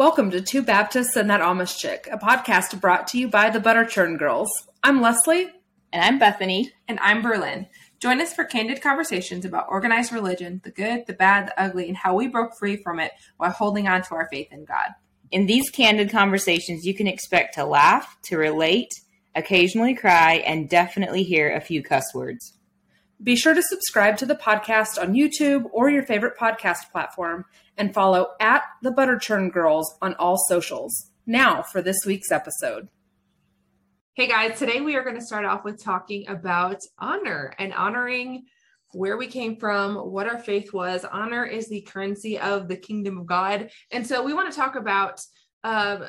Welcome to Two Baptists and That Amish Chick, a podcast brought to you by the Butter Churn Girls. I'm Leslie. And I'm Bethany. And I'm Berlin. Join us for candid conversations about organized religion, the good, the bad, the ugly, and how we broke free from it while holding on to our faith in God. In these candid conversations, you can expect to laugh, to relate, occasionally cry, and definitely hear a few cuss words. Be sure to subscribe to the podcast on YouTube or your favorite podcast platform and follow at the Butter Churn Girls on all socials. Now for this week's episode. Hey guys, today we are going to start off with talking about honor and honoring where we came from, what our faith was. Honor is the currency of the kingdom of God. And so we want to talk about um,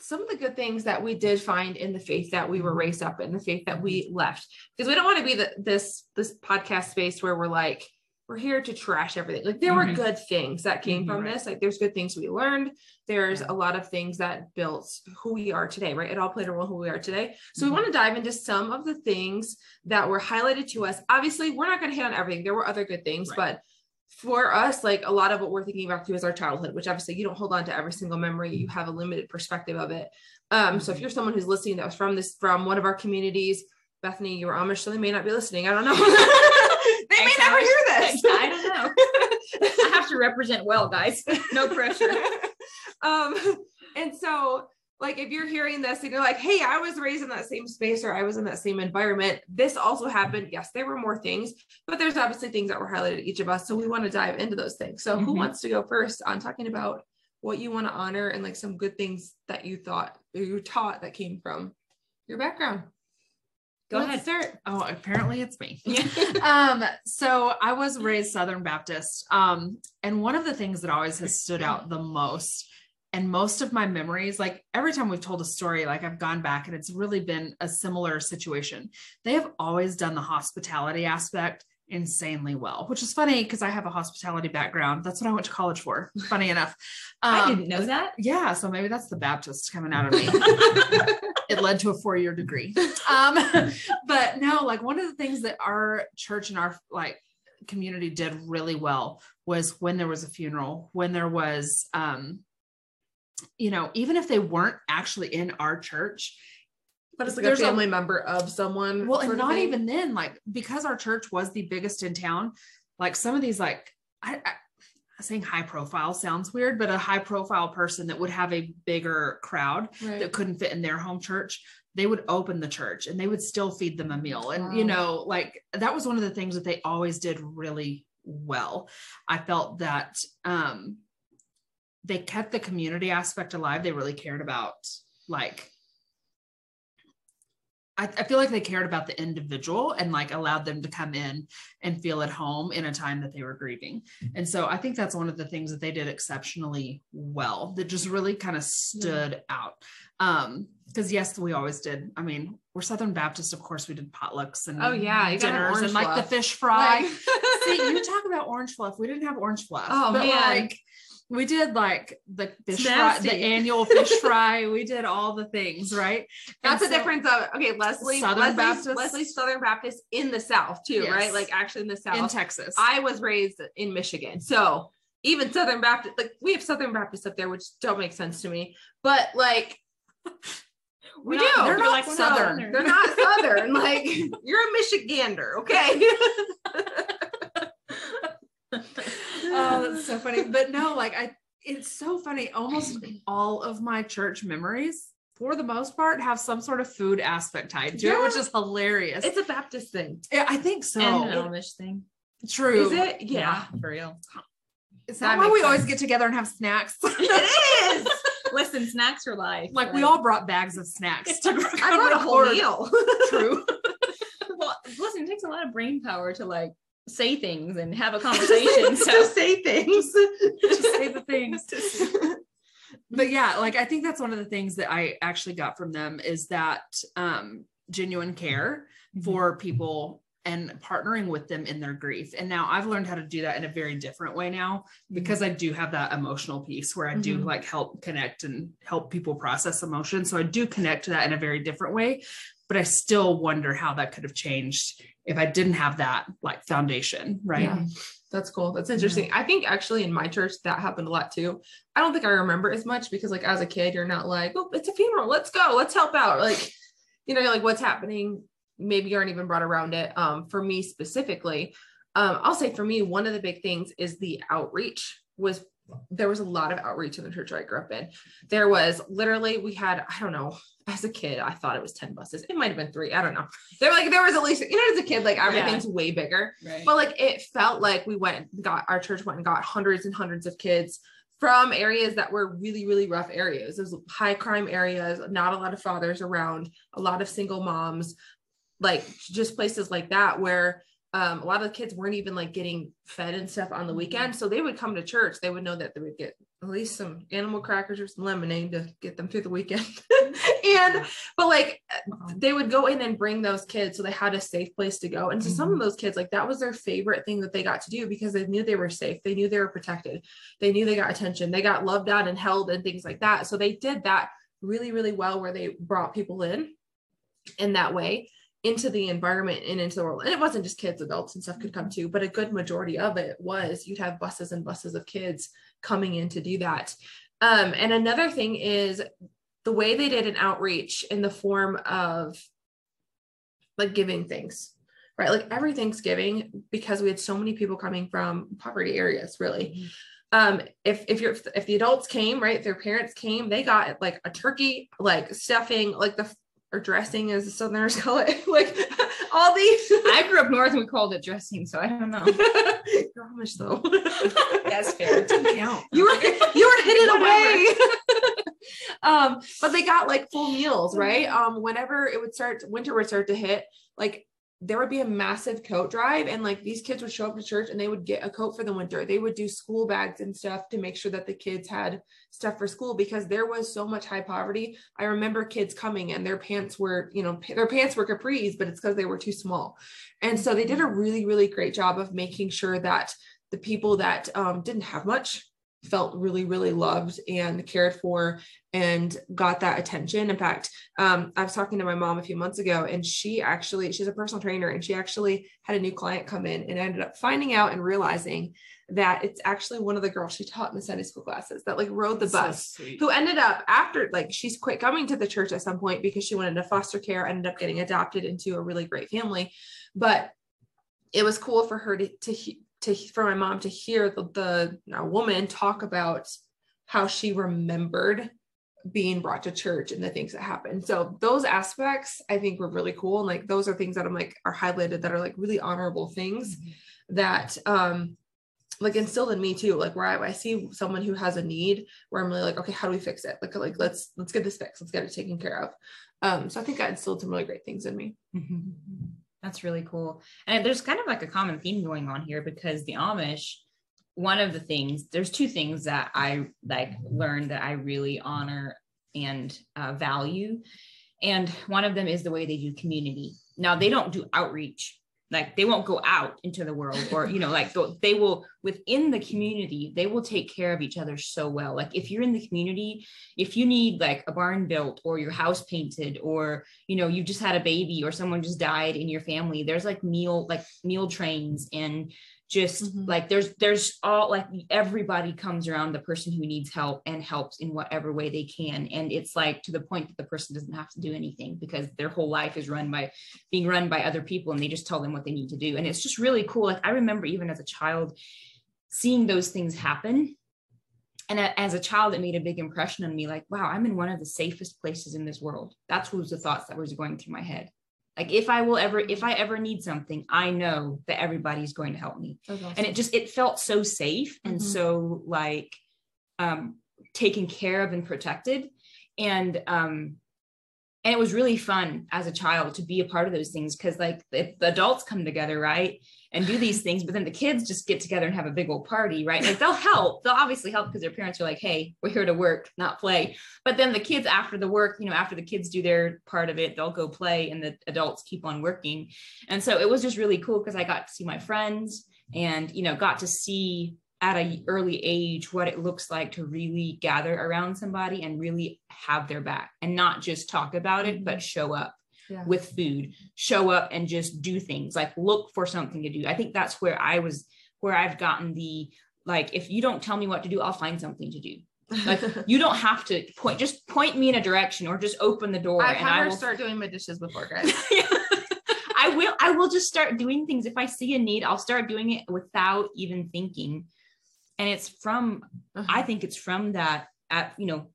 some of the good things that we did find in the faith that we were raised up in, the faith that we left. Because we don't want to be the, this this podcast space where we're like, we're here to trash everything. Like there mm-hmm. were good things that came mm-hmm, from right. this. Like there's good things we learned. There's yeah. a lot of things that built who we are today, right? It all played a role who we are today. So mm-hmm. we want to dive into some of the things that were highlighted to us. Obviously, we're not going to hit on everything. There were other good things, right. but for us, like a lot of what we're thinking about too is our childhood, which obviously you don't hold on to every single memory. You have a limited perspective of it. Um, so if mm-hmm. you're someone who's listening that was from this from one of our communities, Bethany, you were Amish, so they may not be listening. I don't know. they may never hear this. I don't know. I have to represent well, guys. No pressure. um, and so like if you're hearing this and you're like, hey, I was raised in that same space or I was in that same environment, this also happened. Yes, there were more things, but there's obviously things that were highlighted each of us. So we want to dive into those things. So mm-hmm. who wants to go first on talking about what you want to honor and like some good things that you thought or you taught that came from your background? Go Let's ahead. Start. Oh, apparently it's me. um, so I was raised Southern Baptist. Um, and one of the things that always has stood out the most and most of my memories like every time we've told a story like i've gone back and it's really been a similar situation they have always done the hospitality aspect insanely well which is funny because i have a hospitality background. That's what i went to college for funny enough. Um, i didn't know that. yeah so maybe that's the baptist coming out of me. It led to a four-year degree. Um, but no like one of the things that our church and our like community did really well was when there was a funeral when there was um you know, even if they weren't actually in our church, but it's like a family a, member of someone. Well, and not even then, like because our church was the biggest in town, like some of these, like I, I saying high profile sounds weird, but a high profile person that would have a bigger crowd right. that couldn't fit in their home church, they would open the church and they would still feed them a meal. And, wow. you know, like that was one of the things that they always did really well. I felt that, um, they kept the community aspect alive. They really cared about like I, I, feel like they cared about the individual and like allowed them to come in and feel at home in a time that they were grieving. Mm-hmm. And so I think that's one of the things that they did exceptionally well that just really kind of stood yeah. out. Um, because yes, we always did. I mean, we're Southern Baptist, of course, we did potlucks and oh yeah, dinners and like fluff. the fish fry. Like- See, you talk about orange fluff. We didn't have orange fluff. Oh man. Like, we did like the fish fry, the annual fish fry. We did all the things, right? That's and the so, difference of okay, Leslie, Southern Leslie's, Baptist. Leslie's Southern Baptist in the South too, yes. right? Like actually in the South. In Texas. I was raised in Michigan. So even Southern Baptist, like we have Southern Baptists up there, which don't make sense to me. But like we do. They're not like southern. They're not southern. like you're a Michigander, okay? oh, that's so funny. But no, like I it's so funny. Almost all of my church memories, for the most part, have some sort of food aspect tied to yeah. it, which is hilarious. It's a Baptist thing. Yeah, I think so. And an Amish thing. True. Is it? Yeah, yeah for real. Is that, that why we sense. always get together and have snacks? it is. Listen, snacks are life. Like right? we all brought bags of snacks to I brought a whole meal. True. well, listen, it takes a lot of brain power to like say things and have a conversation. so just say things. just say the things. but yeah, like I think that's one of the things that I actually got from them is that um, genuine care mm-hmm. for people and partnering with them in their grief. And now I've learned how to do that in a very different way now mm-hmm. because I do have that emotional piece where I do mm-hmm. like help connect and help people process emotion. So I do connect to that in a very different way, but I still wonder how that could have changed if I didn't have that like foundation, right? Yeah. That's cool. That's interesting. I think actually in my church that happened a lot too. I don't think I remember as much because like as a kid, you're not like, oh, it's a funeral. Let's go. Let's help out. Like, you know, you're like what's happening. Maybe you aren't even brought around it. Um, for me specifically, um, I'll say for me, one of the big things is the outreach was there was a lot of outreach in the church I grew up in. There was literally, we had, I don't know, as a kid, I thought it was 10 buses. It might have been three. I don't know. There like there was at least, you know, as a kid, like everything's yeah. way bigger. Right. But like it felt like we went, got our church went and got hundreds and hundreds of kids from areas that were really, really rough areas. There's high crime areas, not a lot of fathers around, a lot of single moms, like just places like that where um, a lot of the kids weren't even like getting fed and stuff on the weekend. So they would come to church. They would know that they would get at least some animal crackers or some lemonade to get them through the weekend. and, but like they would go in and bring those kids. So they had a safe place to go. And so mm-hmm. some of mm-hmm. those kids, like that was their favorite thing that they got to do because they knew they were safe. They knew they were protected. They knew they got attention. They got loved on and held and things like that. So they did that really, really well where they brought people in in that way into the environment and into the world. And it wasn't just kids, adults and stuff could come too, but a good majority of it was you'd have buses and buses of kids coming in to do that. Um, and another thing is the way they did an outreach in the form of like giving things, right? Like every Thanksgiving, because we had so many people coming from poverty areas, really. Mm-hmm. Um, if if you're if the adults came, right, if their parents came, they got like a turkey, like stuffing, like the or dressing as the Southerners call it. like all these. I grew up north and we called it dressing, so I don't know. You're Amish though. That's fair. It didn't count. You were you were hidden away. um, but they got like full meals, right? Um, whenever it would start, winter would start to hit, like there would be a massive coat drive and like these kids would show up to church and they would get a coat for the winter. They would do school bags and stuff to make sure that the kids had stuff for school because there was so much high poverty. I remember kids coming and their pants were you know their pants were capris but it's because they were too small. And so they did a really really great job of making sure that the people that um, didn't have much felt really really loved and cared for and got that attention. In fact um, i was talking to my mom a few months ago and she actually she's a personal trainer and she actually had a new client come in and ended up finding out and realizing that it's actually one of the girls she taught in the sunday school classes that like rode the bus so who ended up after like she's quit coming to the church at some point because she went into foster care ended up getting adopted into a really great family. But it was cool for her to, to to for my mom to hear the, the woman talk about how she remembered being brought to church and the things that happened. So those aspects I think were really cool. And like those are things that I'm like are highlighted that are like really honorable things mm-hmm. that um like instilled in me too. Like where I, I, see someone who has a need where I'm really like, okay, how do we fix it? Like like let's let's get this fixed. Let's get it taken care of. Um so I think that instilled some really great things in me. Mm-hmm. That's really cool. And there's kind of like a common theme going on here because the Amish, one of the things, there's two things that I like learned that I really honor and uh, value. And one of them is the way they do community. Now, they don't do outreach like they won't go out into the world or you know like go, they will within the community they will take care of each other so well. Like if you're in the community if you need like a barn built or your house painted or you know you've just had a baby or someone just died in your family there's like meal like meal trains and just mm-hmm. like there's there's all like everybody comes around the person who needs help and helps in whatever way they can. And it's like to the point that the person doesn't have to do anything because their whole life is run by being run by other people and they just tell them what they need to do. And it's just really cool. Like i remember even as a child seeing those things happen. And as a child it made a big impression on me like wow i'm in one of the safest places in this world. That's what was the thoughts that was going through my head like if I will ever, if I ever need something, I know that everybody's going to help me. Awesome. And it just, it felt so safe and mm-hmm. so like um, taken care of and protected. And um, and it was really fun as a child to be a part of those things because like the, the, adults come together right and do these things but then the kids just get together and have a big old party right? Like they'll help. They'll obviously help because their parents are like hey we're here to work not play. But then the kids after the work you know after the kids do their part of it they'll go play and the adults keep on working. And so it was just really cool because i got to see my friends and you know got to see at an early age what it looks like to really gather around somebody and really have their back and not just talk about it but mm-hmm. show up Yeah. with food show up and just do things like look for something to do i think that's where i was where i've gotten the like if you don't tell me what to do i'll find something to do like you don't have to point just point me in a direction or just open the door I've and i will start doing my dishes before, guys. I will I will just start doing things. If I see a need, I'll start doing it without even thinking. And it's from I think it's from that at you know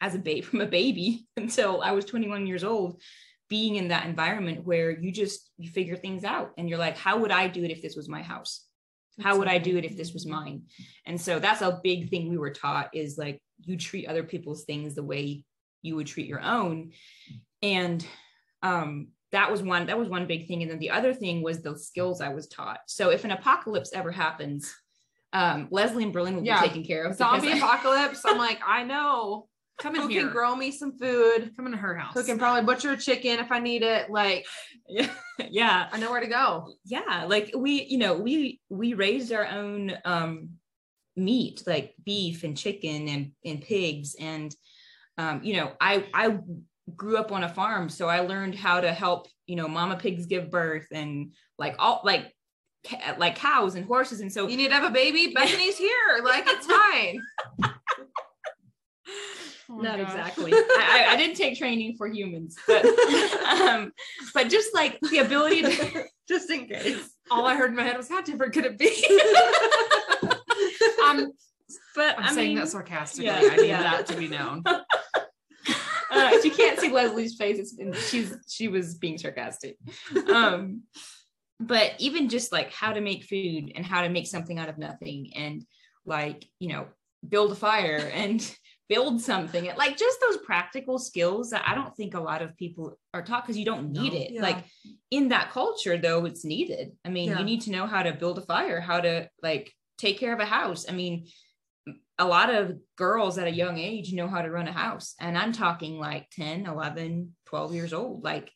as a baby from a baby until I was 21 years old being in that environment where you just you figure things out and you're like how would I do it if this was my house? How would I do it if this was mine? And so that's a big thing we were taught is like you treat other people's things the way you would treat your own. And um that was one that was one big thing and then the other thing was the skills i was taught so if an apocalypse ever happens um leslie and berlin will Yeah. be taken care of Zombie I- apocalypse. I'm like, I know Come in who here. can grow me some food, Come into her house. who can probably butcher a chicken if I need it. Like, yeah yeah I know where to go. yeah like we you know we we raised our own um meat like beef and chicken and and pigs and um you know i i grew up on a farm so i learned how to help you know mama pigs give birth and like all like ca- like cows and horses and so You need to have a baby. Bethany's here. Like, it's fine. Oh not gosh. exactly I, I I didn't take training for humans but um but just like the ability to Just in case. All I heard in my head was, how different could it be? um but I'm i saying mean that sarcastically. yeah, I need yeah. that to be known. uh, you can't see Leslie's face. It's, and she's she was being sarcastic. Um, but even just like how to make food and how to make something out of nothing, and like you know build a fire and build something, like just those practical skills that I don't think a lot of people are taught because you don't need No. it. Yeah. Like in that culture, though, it's needed. I mean, Yeah. you need to know how to build a fire, how to like take care of a house. I mean, a lot of girls at a young age know how to run a house and i'm talking like 10 11 12 years old like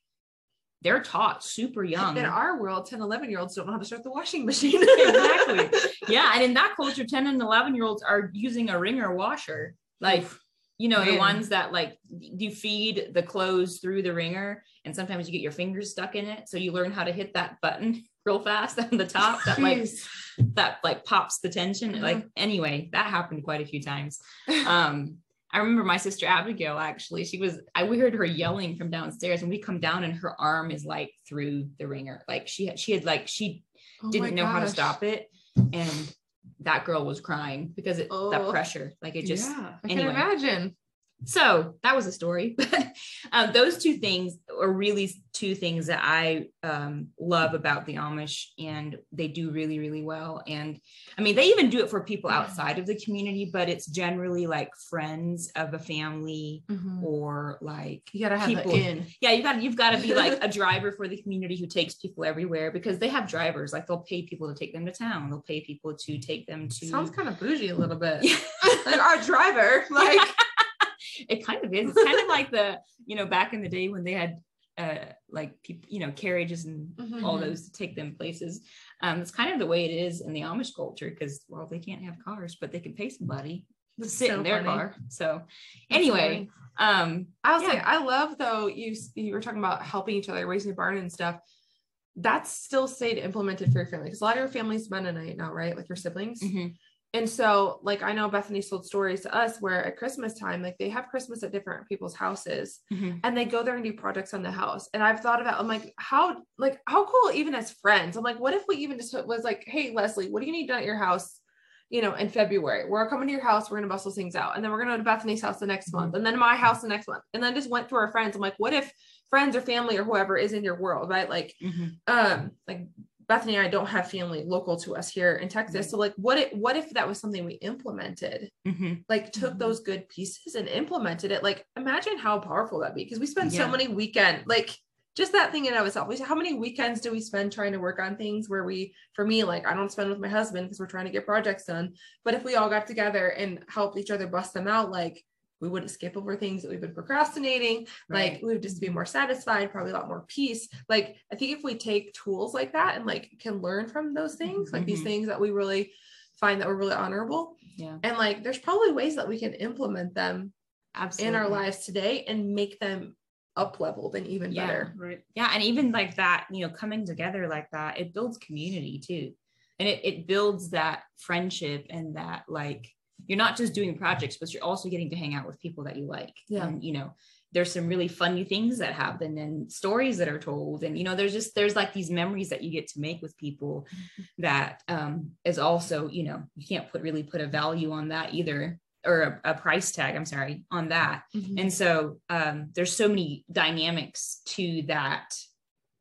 they're taught super young. In our world, 10, 11 year olds don't know how to start the washing machine. exactly. Yeah and in that culture 10 and 11 year olds are using a wringer washer. Like you know the ones that like you feed the clothes through the wringer and sometimes you get your fingers stuck in it so you learn how to hit that button real fast on the top that like that like pops the tension. Mhm. like anyway that happened quite a few times. Um I remember my sister Abigail actually. She was I we heard her yelling from downstairs and we come down and her arm is like through the wringer. Like she had she had like she Oh didn't know how to stop it and that girl was crying because it that Oh. pressure like it just yeah. I can Anyway. imagine. So that was a story. Um, those two things are really two things that i um, love about the amish and they do really really well. And i mean they even do it for people outside of the community but it's generally like friends of a family or like You gotta have people- in. yeah you got you've got to be like a driver for the community who takes people everywhere because they have drivers. Like they'll pay people to take them to town. They'll pay people to take them to Sounds kind of bougie a little bit. Like our driver, like it kind of is. It's kind of like the, you know, back in the day when they had uh like people, you know, carriages and all Mhm. those to take them places. Um, it's kind of the way it is in the Amish culture because well, they can't have cars, but they can pay somebody to sit so in their funny. car. So anyway, um I was Yeah. like, I love though you you were talking about helping each other, raising a barn and stuff. That's still stayed implemented for your family because a lot of your family's Mennonite now, right? Like your siblings. mhm, And so, like, I know Bethany told stories to us where at Christmas time, like, they have Christmas at different people's houses mhm. and they go there and do projects on the house. And I've thought about, I'm like, how, like, how cool, even as friends. I'm like, what if we even just was like, hey, Leslie, what do you need done at your house? You know, in February, we're coming to your house, we're gonna bust those things out. And then we're gonna go to Bethany's house the next month, and then my house the next month. And then just went through our friends. I'm like, what if friends or family or whoever is in your world, right? Like, Mhm. um like Bethany and I don't have family local to us here in Texas. So like what it what if that was something we implemented? Mhm. Like took Mhm. those good pieces and implemented it. Like imagine how powerful that'd be because we spend so many weekend like just that thing in of itself. We how many weekends do we spend trying to work on things where we for me like I don't spend with my husband because we're trying to get projects done. But if we all got together and helped each other bust them out like we wouldn't skip over things that we've been procrastinating like we would just be more satisfied probably a lot more peace like i think if we take tools like that and like can learn from those things like these Mhm. things that we really find that were really honorable Yeah. and like there's probably ways that we can implement them Absolutely. in our lives today and make them up leveled and even Yeah. better. Right. yeah and even like that you know coming together like that it builds community too and it, it builds that friendship and that like you're not just doing projects but you're also getting to hang out with people that you like Yeah. and you know there's some really funny things that happen and stories that are told and you know there's just there's like these memories that you get to make with people that um is also you know you can't put really put a value on that either or a, a price tag i'm sorry on that Mhm. and so um, there's so many dynamics to that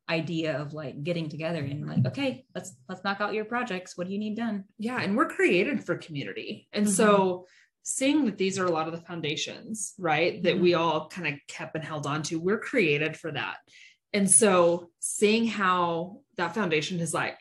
idea of like getting together and like okay let's let's knock out your projects what do you need done Yeah. And we're created for community. And Mm-hmm. so seeing that these are a lot of the foundations, right, that Mm-hmm. we all kind of kept and held on to, we're created for that. And so seeing how that foundation has like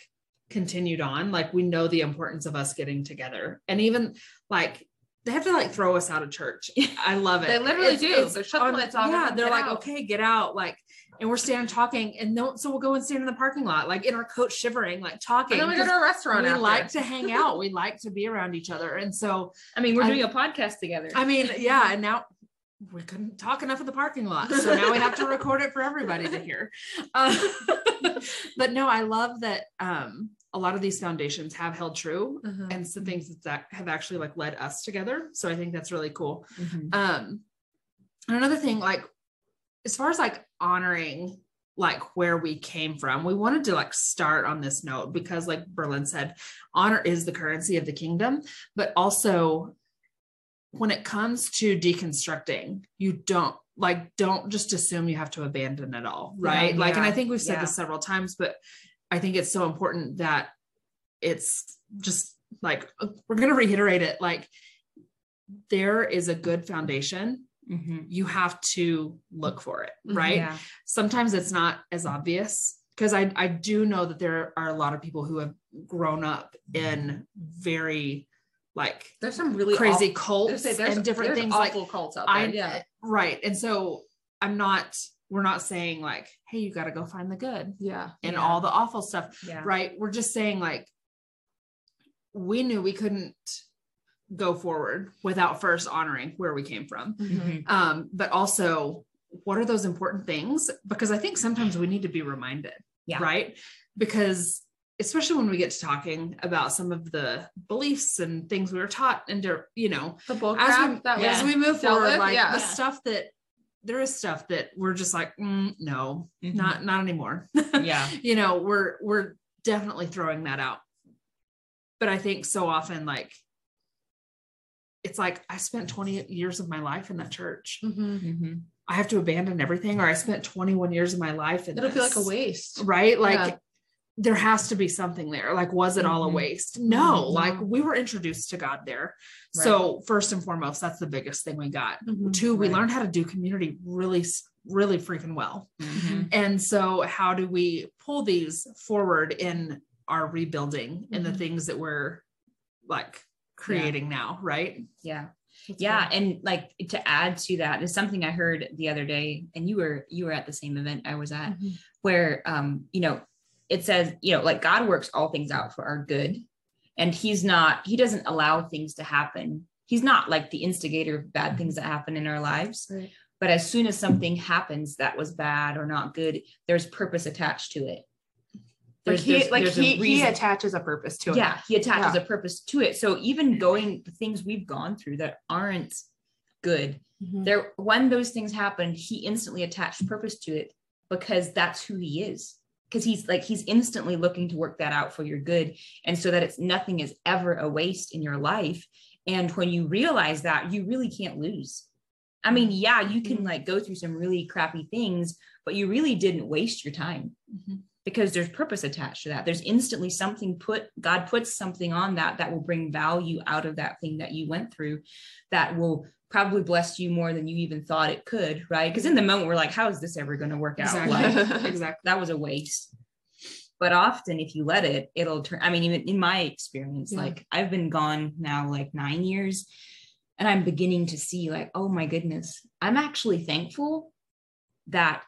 continued on, like we know the importance of us getting together. And even like they have to like throw us out of church. I love it. They literally do. They shut the on- lights off and Yeah, they're like, out. okay, get out. Like, and we're standing talking, and no, so we'll go and stand in the parking lot, like in our coat, shivering, like talking. And then we go to a restaurant we after. like to hang out. We like to be around each other. And so, i mean we're I- doing a podcast together I mean, yeah. And now we couldn't talk enough in the parking lot. So now we have to record it for everybody to hear. Uh, but no, I love that um, a lot of these foundations have held true Uh-huh. and some things that- have actually like led us together. So I think that's really cool. Mhm. Um, and another thing, like as far as like honoring like where we came from, we wanted to like start on this note because, like Berlin said, honor is the currency of the kingdom, but also when it comes to deconstructing, you don't like don't just assume you have to abandon it all right Yeah, like, and I think we've said yeah. this several times, but I think it's so important that it's just like we're going to reiterate it like there is a good foundation Mhm. you have to look for it Mhm. right yeah sometimes it's not as obvious because I, I do know that there are a lot of people who have grown up in very like There's some really crazy awful, cults there's, there's, and different there's things like awful cults out there. I yeah. right and so i'm not we're not saying like hey you got to go find the good Yeah. and Yeah. all the awful stuff yeah right we're just saying like we knew we couldn't go forward without first honoring where we came from Mhm. um but also what are those important things because i think sometimes we need to be reminded Yeah. right because especially when we get to talking about some of the beliefs and things we were taught and you know The bull as we, that was as we move dealt forward with, like yeah. the Yeah. stuff that there is stuff that we're just like mm, no Mhm. not not anymore yeah you know we're we're definitely throwing that out but i think so often like it's like i spent 20 years of my life in that church Mhm. Mhm. i have to abandon everything or i spent 21 years of my life in It'll feel like a waste. right like Yeah. there has to be something there like was it all a Mhm. waste no Mhm. like we were introduced to god there so first and foremost that's the biggest thing we got Mhm. two we Right. learned how to do community really really freaking well Mhm. and so, how do we pull these forward in our rebuilding and the things that we're like creating now, right? yeah yeah and like to add to that is something i heard the other day and you were you were at the same event i was at Mhm. where um you know it says you know like god works all things out for our good and he's not he doesn't allow things to happen he's not like the instigator of bad things that happen in our lives Right. but as soon as something happens that was bad or not good there's purpose attached to it Like he, there's- like there's he, he attaches a purpose to it. yeah he attaches Yeah. a purpose to it so even going the things we've gone through that aren't good Mhm. there when those things happened he instantly attached purpose to it because that's who he is because he's like he's instantly looking to work that out for your good and so that it's nothing is ever a waste in your life and when you realize that you really can't lose i mean yeah you can like go through some really crappy things but you really didn't waste your time Mhm. Because there's purpose attached to that there's instantly something put god puts something on that that will bring value out of that thing that you went through that will probably bless you more than you even thought it could right because in the moment we're like how is this ever going to work out Exactly. like exactly. that was a waste but often if you let it it'll turn i mean even in my experience Yeah. like i've been gone now like nine years and i'm beginning to see like oh my goodness i'm actually thankful that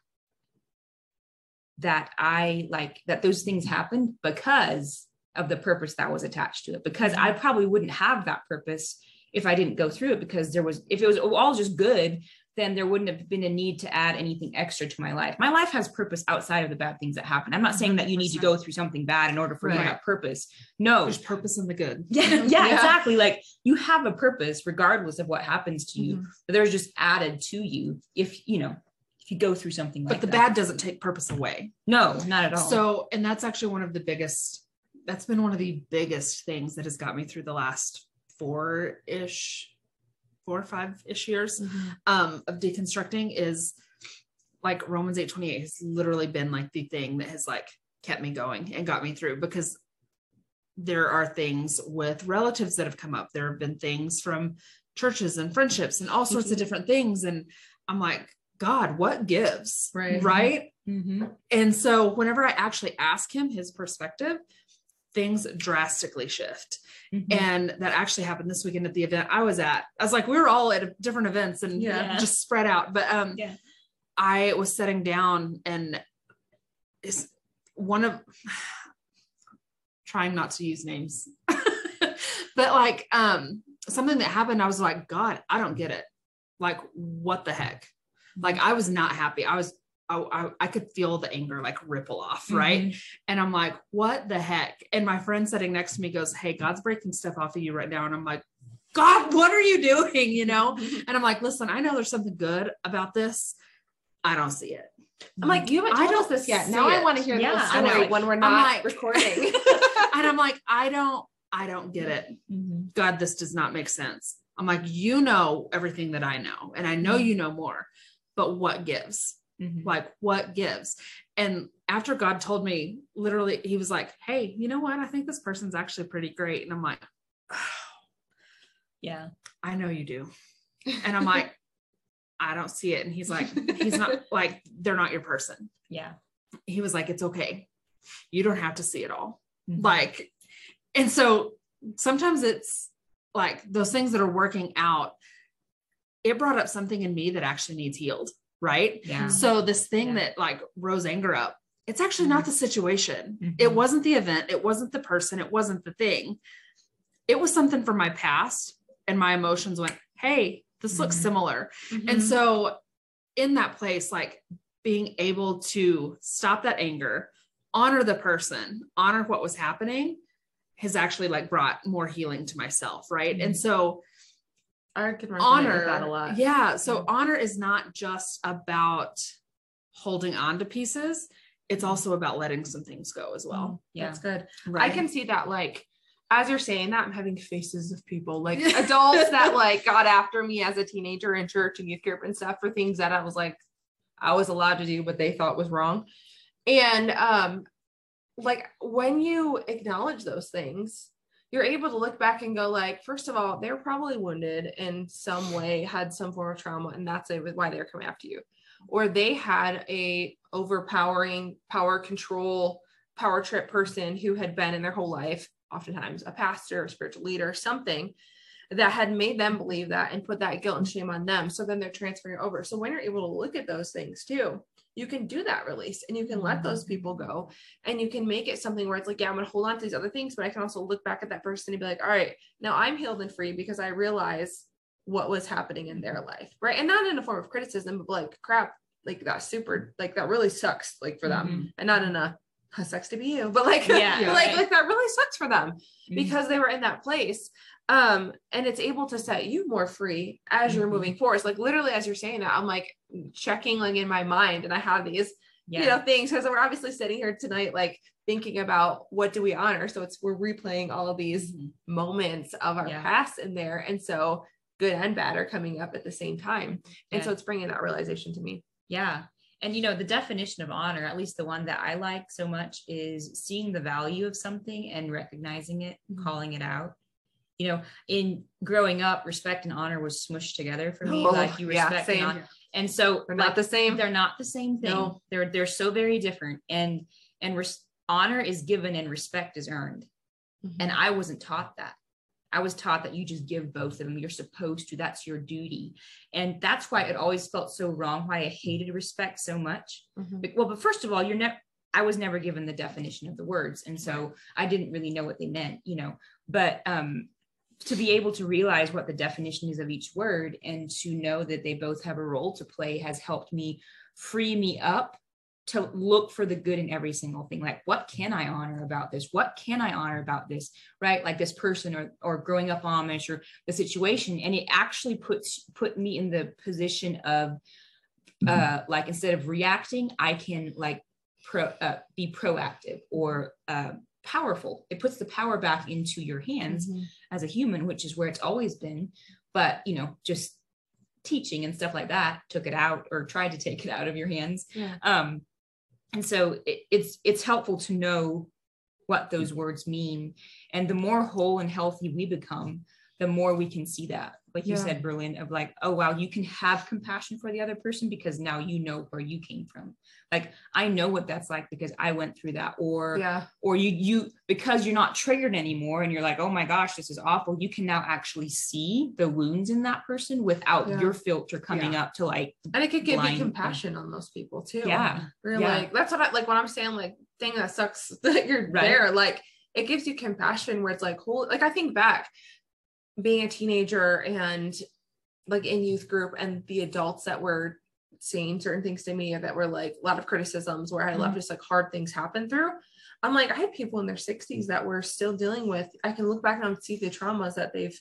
that i like that those things happened because of the purpose that was attached to it because i probably wouldn't have that purpose if i didn't go through it because there was if it was all just good then there wouldn't have been a need to add anything extra to my life. My life has purpose outside of the bad things that happen. I'm not saying that you need to go through something bad in order for you to have purpose. No. There's purpose in the good. Yeah, yeah, Yeah. exactly. Like you have a purpose regardless of what happens to you. Mhm. But there's just added to you if you know if you go through something like But the that. bad doesn't take purpose away. No, not at all. So, and that's actually one of the biggest, that's been one of the biggest things that has got me through the last four ish, four or five ish years um, of deconstructing is like Romans 8 28 has literally been like the thing that has like kept me going and got me through because there are things with relatives that have come up. There have been things from churches and friendships and all sorts of different things. And I'm like, God, what gives? Right. Right. Mhm. And so whenever I actually ask him his perspective, things drastically shift. Mhm. And that actually happened this weekend at the event I was at. I was like, we were all at different events and Yeah. just spread out. But um Yeah. I was sitting down and it's one of trying not to use names. but like um something that happened, I was like, God, I don't get it. Like, what the heck? Like I was not happy. I was I, I, I could feel the anger like ripple off, right? Mhm. And I'm like, what the heck? And my friend sitting next to me goes, Hey, God's breaking stuff off of you right now. And I'm like, God, what are you doing? You know? And I'm like, listen, I know there's something good about this. I don't see it. I'm like, you haven't told us don't this yet. Now I want to hear Yeah, the I story know. when we're not like- recording. And I'm like, I don't, I don't get it. Mhm. God, this does not make sense. I'm like, you know everything that I know, and I know you know more, but what gives? Mhm. Like, what gives? And after God told me, literally, he was like, Hey, you know what? I think this person's actually pretty great. And I'm like, Yeah. I know you do. And I'm like, I don't see it. And he's like, he's not like, they're not your person. Yeah. He was like, it's okay. You don't have to see it all. Mhm. Like, and so sometimes it's like those things that are working out, it brought up something in me that actually needs healed. Right. Yeah. So this thing Yeah. that like rose anger up, it's actually not the situation. Mhm. It wasn't the event. It wasn't the person. It wasn't the thing. It was something from my past. And my emotions went, Hey, this looks Mhm. similar. Mm-hmm. And so in that place, like being able to stop that anger, honor the person, honor what was happening has actually like brought more healing to myself. Right. And so I can honor that a lot. Yeah. So Yeah. honor is not just about holding on to pieces. It's also about letting some things go as well. Yeah. That's good. Right. I can see that like as you're saying that, I'm having faces of people like adults that like got after me as a teenager in church and youth group and stuff for things that I was like I was allowed to do but they thought was wrong. And um like when you acknowledge those things, you're able to look back and go like first of all, they're probably wounded in some way, had some form of trauma and that's it why they're coming after you. Or they had a overpowering power control power trip person who had been in their whole life, oftentimes a pastor, a spiritual leader, something that had made them believe that and put that guilt and shame on them. So then they're transferring over. So when you're able to look at those things too, you can do that release and you can let those people go and you can make it something where it's like, yeah, I'm going to hold on to these other things, but I can also look back at that person and be like, all right, now I'm healed and free because I realize what was happening in their life. Right. And not in a form of criticism, but like, crap, like that super, like that really sucks, like for them Mhm. and not in a "Huh, sucks to be you, but like, Yeah, like, right. like that really sucks for them Mhm. because they were in that place. Um, and it's able to set you more free as you're Mhm. moving forward. Like literally as you're saying that, I'm like checking like in my mind and I have these, yeah. you know, things because we're obviously sitting here tonight, like thinking about what do we honor. So it's we're replaying all of these Mhm. moments of our Yeah. past in there. And so good and bad are coming up at the same time. And Yeah. so it's bringing that realization to me. Yeah. And you know, the definition of honor, at least the one that I like so much, is seeing the value of something and recognizing it, Mhm. calling it out. You know, in growing up, respect and honor was smushed together for me. Oh, like you yeah, respect and same. honor. And so They're like, not the same. they're not the same thing. No. They're they're so very different. And and res- honor is given and respect is earned. Mhm. And I wasn't taught that. I was taught that you just give both of them. You're supposed to. That's your duty. And that's why it always felt so wrong, why I hated respect so much. Mhm. But- Well, but first of all, you're never, I was never given the definition of the words. And so I didn't really know what they meant, you know. But um, to be able to realize what the definition is of each word and to know that they both have a role to play has helped me free me up to look for the good in every single thing. Like what can i honor about this? What can i honor about this? Right? Like this person or or growing up amish or the situation. And it actually puts put me in the position of uh like instead of reacting i can like pro uh, be proactive or uh, powerful. It puts the power back into your hands Mhm. as a human which is where it's always been. But you know just teaching and stuff like that took it out or tried to take it out of your hands. Yeah. um and so it, it's it's helpful to know what those words mean. And the more whole and healthy we become the more we can see that like you Yeah. said berlin of like oh wow you can have compassion for the other person because now you know where you came from like i know what that's like because i went through that or Yeah. or you you because you're not triggered anymore and you're like oh my gosh this is awful you can now actually see the wounds in that person without Yeah. your filter coming up to like And it could give you compassion on those people too. yeah We're Yeah. like, that's what I like when I'm saying like thing that sucks that you're Right. there. Like it gives you compassion where it's like, holy like I think back being a teenager and like in youth group and the adults that were saying certain things to me that were like a lot of criticisms where I a lot just like hard things happen through. I'm like, I had people in their 60s that were still dealing with, I can look back and see the traumas that they've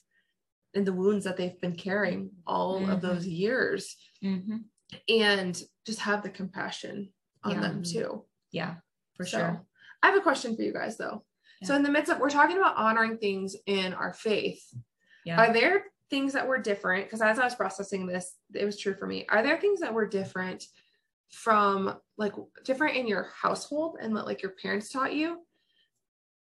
and the wounds that they've been carrying all Mhm. of those years Mhm. and just have the compassion on Yeah. them too. yeah for So, sure I have a question for you guys though. So in the midst of we're talking about honoring things in our faith. Yeah Are there things that were different? Because as I was processing this, it was true for me. Are there things that were different from like different in your household and that like your parents taught you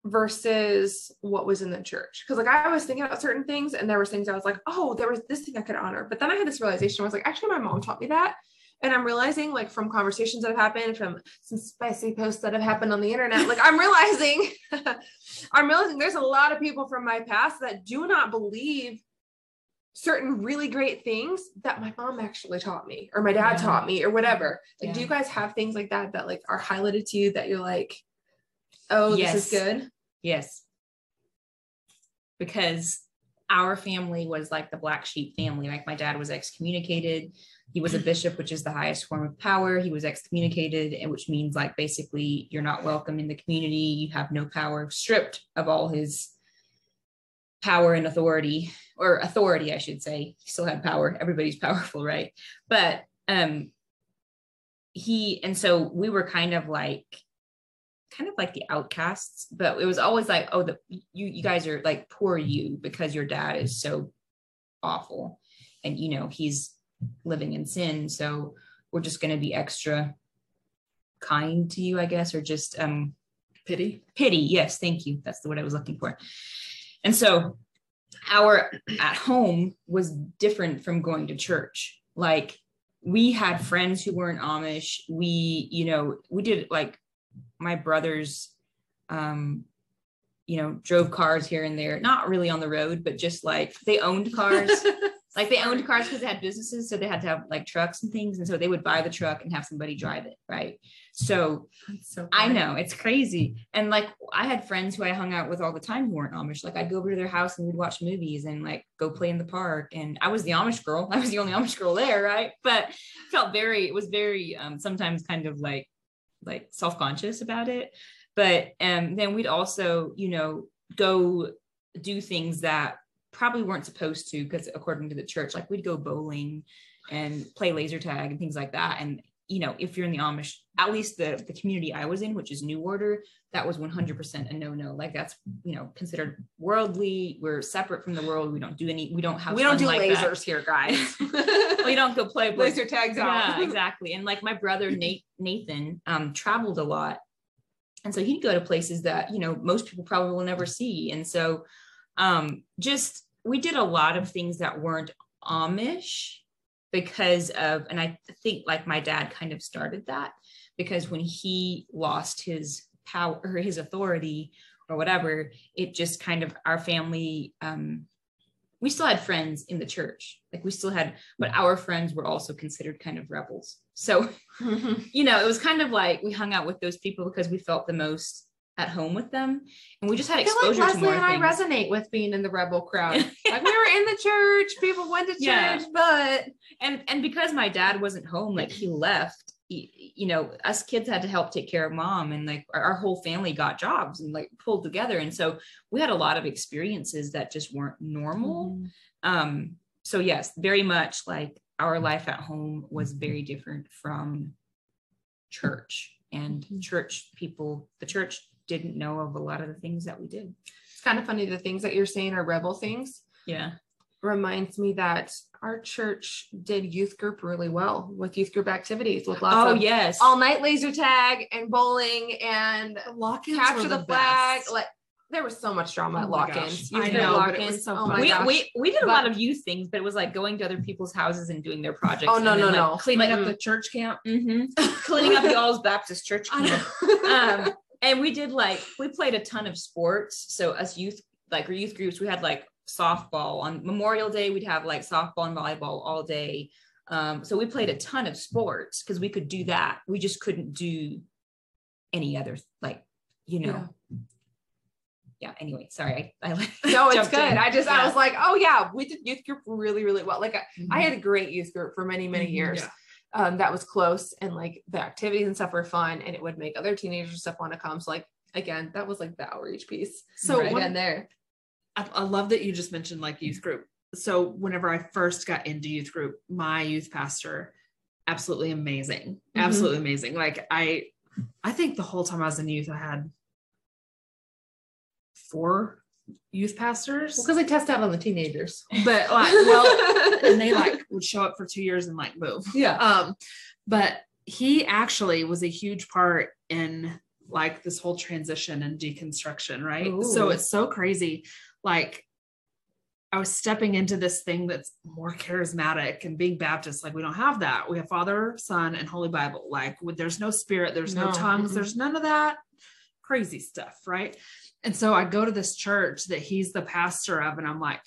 versus what was in the church? Because like I was thinking about certain things and there was things I was like, oh, there was this thing I could honor. But then I had this realization. I was like, actually, my mom taught me that. And I'm realizing, like, from conversations that have happened, from some spicy posts that have happened on the internet, like, I'm realizing, I'm realizing there's a lot of people from my past that do not believe certain really great things that my mom actually taught me or my dad Yeah. taught me or whatever. Like, do you guys have things like that that like are highlighted to you that you're like, oh, Yes. this is good? Yes. Because our family was like the black sheep family. Like my dad was excommunicated. He was a bishop, which is the highest form of power. He was excommunicated, and which means like basically you're not welcome in the community. You have no power, stripped of all his power and authority, or authority, I should say. He still had power. Everybody's powerful, right? But um he and so we were kind of like kind of like the outcasts, but it was always like, oh, the you you guys are like poor you because your dad is so awful, and you know he's living in sin, so we're just going to be extra kind to you, I guess, or just um Pity. pity. Yes, thank you. That's the word I was looking for. And so our at home was different from going to church. Like we had friends who weren't Amish. We, you know, we did like my brothers um you know drove cars here and there not really on the road but just like they owned cars like they owned cars because they had businesses so they had to have like trucks and things and so they would buy the truck and have somebody drive it right so so I know it's crazy. And like I had friends who I hung out with all the time who weren't Amish. Like I'd go over to their house and we'd watch movies and like go play in the park. And I was the Amish girl. I was the only Amish girl there, right? But felt very, it was very um sometimes kind of like like self-conscious about it. But um then we'd also, you know, go do things that probably weren't supposed to because according to the church, like we'd go bowling and play laser tag and things like that. And you know, if you're in the Amish, at least the the community I was in, which is New Order, that was 100% a no no. Like that's you know considered worldly. We're separate from the world. We don't do any. We don't have. we don't do like that. lasers here, guys. we don't go play laser tags yeah, exactly. And like my brother Nate Nathan um traveled a lot. And so he'd go to places that, you know, most people probably will never see. And so um just we did a lot of things that weren't Amish because of and I think like my dad kind of started that because when he lost his power or his authority or whatever, it just kind of our family um we still had friends in the church. Like we still had, but our friends were also considered kind of rebels. So, you know, it was kind of like we hung out with those people because we felt the most at home with them, and we just had like exposure to Leslie and I things. resonate with being in the rebel crowd. like we were in the church, people went to church, Yeah. but and and because my dad wasn't home like he left he, you know us kids had to help take care of mom and like our, our whole family got jobs and like pulled together and so we had a lot of experiences that just weren't normal um so yes very much like our life at home was very different from church and Mhm. church people the church didn't know of a lot of the things that we did it's kind of funny the things that you're saying are rebel things. yeah Reminds me that our church did youth group really well with youth group activities with lots oh of yes all night laser tag and bowling and lock-ins capture were the, flag. best. Like there was so much drama Oh at my lock-ins. gosh. Youth I group know, but it was lock-ins. so oh we, we we did a But- lot of youth things, but it was like going to other people's houses and doing their projects. Oh, and no, no, like, no. cleaning up Mm-mm. the church camp. mm-hmm. cleaning up the All's Baptist Church. I camp. know. um, and we did like we played a ton of sports. So us youth, like our youth groups, we had like softball on Memorial Day. We'd have like softball and volleyball all day. Um, so we played a ton of sports because we could do that. We just couldn't do any other like you know. Yeah. anyway, sorry. I, I like no, it's good. in. I just I was like, oh yeah, we did youth group really, really well. Like I, Mhm. I had a great youth group for many, many Mhm. years. Yeah. Um, that was close and like the activities and stuff were fun and it would make other teenagers and stuff want to come. So like again, that was like the outreach piece. So right again there. I, I love that you just mentioned like youth group. So whenever I first got into youth group, my youth pastor, absolutely amazing, Mhm. absolutely amazing. Like I, I think the whole time I was in youth, I had four youth pastors, Because they test out on the teenagers. but like, well, and they like would show up for two years and like move. yeah. Um, but he actually was a huge part in like this whole transition and deconstruction, right? So it's so crazy. Like I was stepping into this thing that's more charismatic and being Baptist, like we don't have that. We have Father, Son, and Holy Bible. Like with, there's no spirit, there's no, No, tongues, mm-mm. there's none of that crazy stuff, right? And so I go to this church that he's the pastor of, and I'm like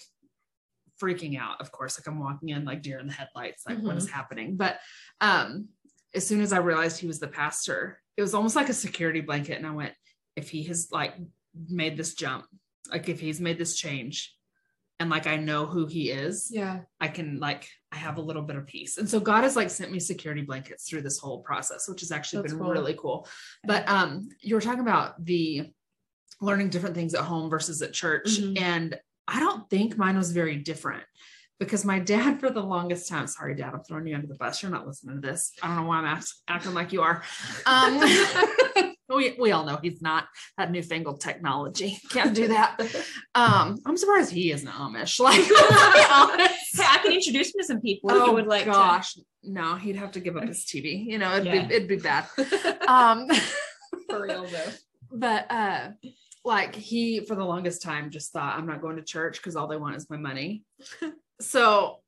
freaking out. Of course, like I'm walking in like deer in the headlights, like what is happening? But um, as soon as I realized he was the pastor, it was almost like a security blanket, and I went, if he has like made this jump, like if he's made this change, and like I know who he is, Yeah. I can like I have a little bit of peace. And so God has like sent me security blankets through this whole process, which has actually That's been cool. really cool. But um you were talking about the learning different things at home versus at church Mhm. and I don't think mine was very different because my dad for the longest time sorry dad I'm throwing you under the bus you're not listening to this I don't know why I'm act- acting like you are um we, we all know he's not that newfangled technology can't do that um I'm surprised he isn't Amish like let's be honest. Hey, I can introduce him to some people you would like Oh, gosh, no, he'd have to give up his TV. You know, it'd Yeah. be it'd be bad. Um, For real though. but uh, like he for the longest time just thought I'm not going to church because all they want is my money. so.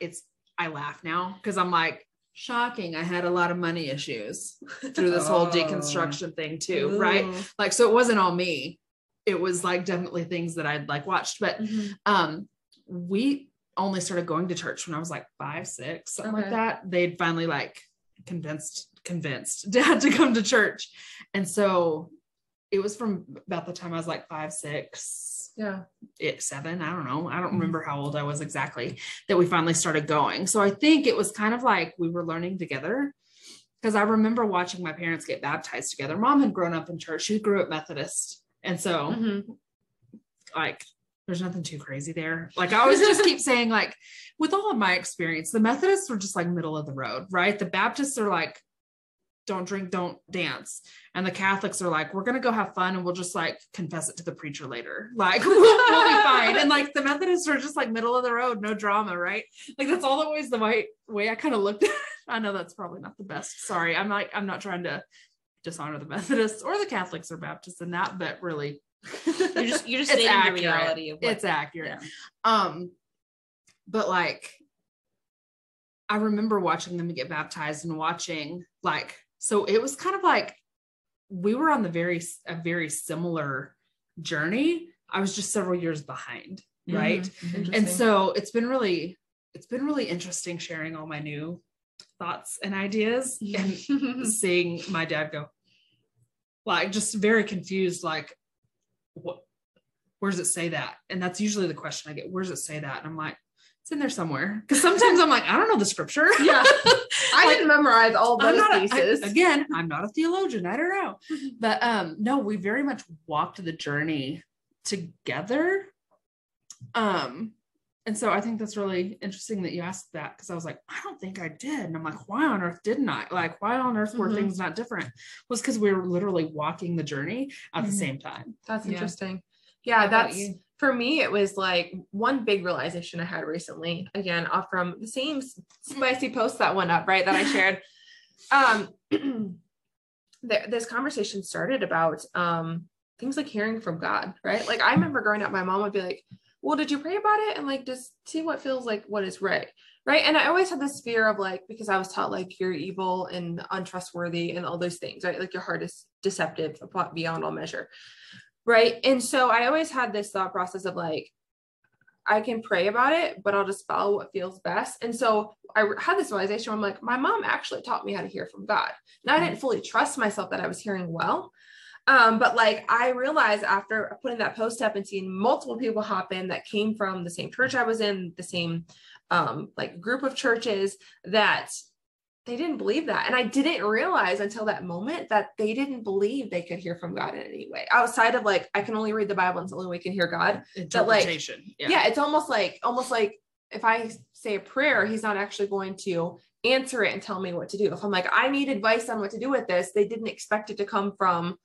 It's I laugh now because I'm like shocking. I had a lot of money issues through this whole Oh. deconstruction thing too, right? Like so, it wasn't all me. It was like definitely things that I'd like watched, but Mhm. um we only started going to church when i was like five six something like that they'd finally like convinced convinced dad to come to church and so it was from about the time i was like five six Yeah. it seven i don't know i don't Mhm. remember how old i was exactly that we finally started going so i think it was kind of like we were learning together because i remember watching my parents get baptized together mom had grown up in church she grew up methodist and so Mhm. like there's nothing too crazy there. Like I always just keep saying, like, with all of my experience, the Methodists were just like middle of the road, right? The Baptists are like, don't drink, don't dance. And the Catholics are like, we're gonna go have fun and we'll just like confess it to the preacher later. Like we'll, we'll be fine. And like the Methodists are just like middle of the road, no drama, right? Like that's all always the way way I kind of looked at it. I know that's probably not the best. Sorry. I'm like, I'm not trying to dishonor the Methodists or the Catholics or Baptists in that, but really You're just you're just It's stating accurate. the reality of what it's accurate. yeah. Um, but like, I remember watching them get baptized and watching like, so it was kind of like we were on the very a very similar journey. I was just several years behind, right? Mhm. And so it's been really, it's been really interesting sharing all my new thoughts and ideas and seeing my dad go, like just very confused, like what where does it say that? And that's usually the question I get. Where does it say that? And I'm like, it's in there somewhere. Because sometimes I'm like, I don't know the scripture. Yeah. I Like, didn't memorize all those a- I- pieces. again, I'm not a theologian. I don't know. But um, no, we very much walked the journey together. Um, and so I think that's really interesting that you asked that because I was like, I don't think I did. And I'm like, why on earth didn't I? Like, why on earth were Mhm. things not different? Was because we were literally walking the journey at the Mhm. same time. That's interesting. Yeah, about that's? For me. It was like one big realization I had recently. Again, off from the same spicy post that went up, right? That I shared. Um, th- this conversation started about um things like hearing from God, right? Like I remember growing up, my mom would be like, "Well, did you pray about it?" And like just see what feels like what is right, right? And I always had this fear of like because I was taught like you're evil and untrustworthy and all those things, right? Like your heart is deceptive beyond all measure right? And so i always had this thought process of like i can pray about it but i'll just follow what feels best. And so i had this realization i'm like my mom actually taught me how to hear from god. Now i didn't fully trust myself that i was hearing well. Um, but like i realized after putting that post up and seeing multiple people hop in that came from the same church i was in the same um, like group of churches that they didn't believe that. And I didn't realize until that moment that they didn't believe they could hear from God in any way outside of like, I can only read the Bible and it's the only way we can hear God. But, like, Interpretation. Yeah. it's almost like, almost like if I say a prayer, he's not actually going to answer it and tell me what to do. If I'm like, I need advice on what to do with this, they didn't expect it to come from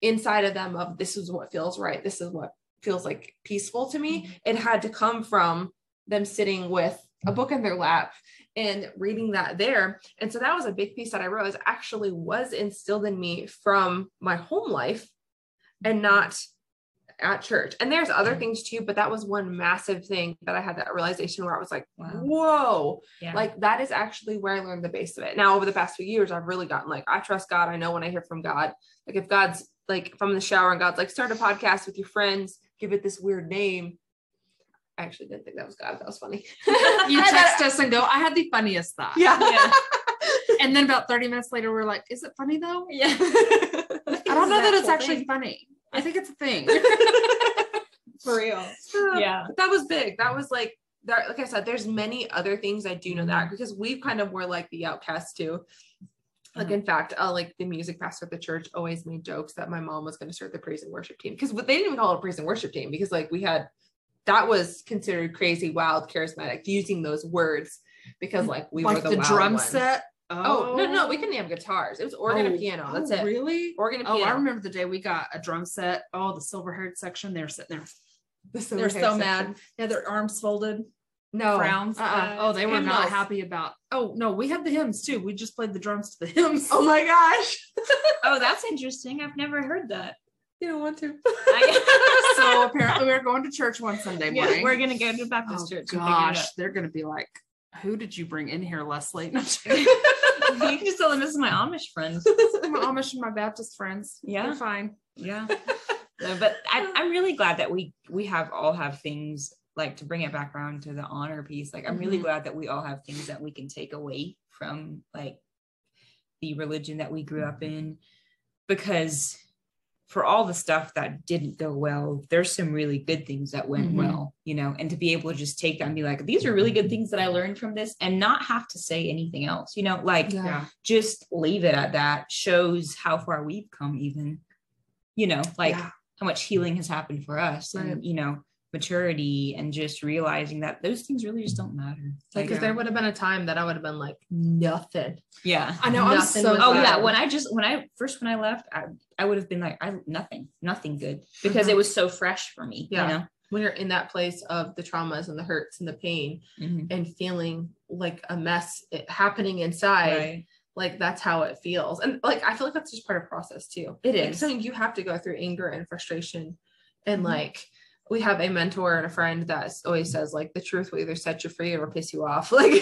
inside of them of this is what feels right. This is what feels like peaceful to me. Mm-hmm. It had to come from them sitting with a book in their lap and reading that there. And so that was a big piece that I wrote realized actually was instilled in me from my home life and not at church. And there's other things too, but that was one massive thing that I had that realization where I was like, Wow. whoa, Yeah. like that is actually where I learned the base of it. Now, over the past few years, I've really gotten like, I trust God. I know when I hear from God, like if God's like, if I'm in the shower and God's like, start a podcast with your friends, give it this weird name. I actually didn't think that was God. That was funny. You text us and go, I had the funniest thought. Yeah. Yeah. And then about 30 minutes later, we're like, is it funny though? yeah. I don't know that it's actually thing. funny. I think it's a thing. For real. Yeah. But that was big. That was like that, like I said, there's many other things I do know that because we kind of were like the outcasts too. Like in fact, uh, like the music pastor at the church always made jokes that my mom was going to start the praise and worship team because they didn't even call it a praise and worship team because like we had that was considered crazy, wild, charismatic using those words because like we were like the, the, wild drum ones. set. Oh no, no, we oh. couldn't have guitars. It was organ and Oh, piano. oh, That's it. Really? Organ and piano. Oh. I remember the day we got a drum set. Oh, the silver haired section. They were sitting there. The They're so hair mad. section. Yeah, their arms folded, No frowns. Uh-uh. Oh, they were not happy about. Oh no, we had the hymns too. We just played the drums to the hymns. Oh my gosh. Oh, that's interesting. I've never heard that. You don't want to. I- so apparently we were going to church one Sunday yeah, morning. we're gonna go to Baptist oh church. and figure it out. gosh, they're gonna be like, "Who did you bring in here, Leslie?" No, you can just tell them this is my Amish friend. my Amish and my Baptist friends. Yeah. they're fine. Yeah. No, but I, I'm really glad that we we have all have things like to bring it back around to the honor piece. Like I'm really Mhm. glad that we all have things that we can take away from like the religion that we grew up in because for all the stuff that didn't go well, there's some really good things that went Mhm. well, you know, and to be able to just take that and be like, these are really good things that I learned from this and not have to say anything else, you know, like Yeah. Yeah. just leave it at that shows how far we've come even you know like Yeah. how much healing has happened for us Right. and you know maturity and just realizing that those things really just don't matter Like, like if there would have been a time that I would have been like, nothing. yeah I know. I'm so. oh bad. yeah when i just when i first when i left i, I would have been like i nothing nothing good because Mhm. it was so fresh for me Yeah. you know When you're in that place of the traumas and the hurts and the pain Mhm. and feeling like a mess happening inside, right like that's how it feels. And like, I feel like that's just part of process too. it is Like, something you have to go through anger and frustration. And Mhm. like, we have a mentor and a friend that always says, like, the truth will either set you free or piss you off. Like,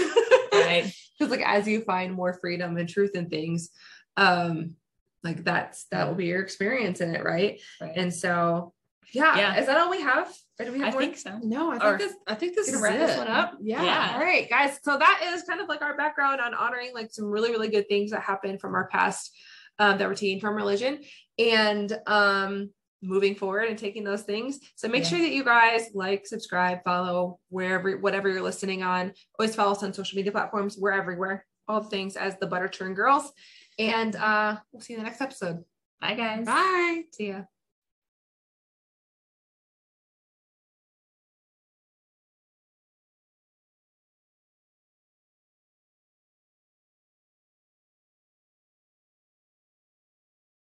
right because like as you find more freedom and truth in things um like that's that will be your experience in it right right and so yeah, Yeah. is that all we have or do we have i more? think so No, I think Or- this. I think this is wrap this one up? Yeah. Yeah. all right guys so that is kind of like our background on honoring like some really really good things that happened from our past um, that we're taking from religion and um, moving forward and taking those things. So make Yes. sure that you guys like, subscribe, follow wherever, whatever you're listening on. Always follow us on social media platforms. We're everywhere. All things as the Butter Churn Girls. And uh, we'll see you in the next episode. Bye, guys. Bye. See ya.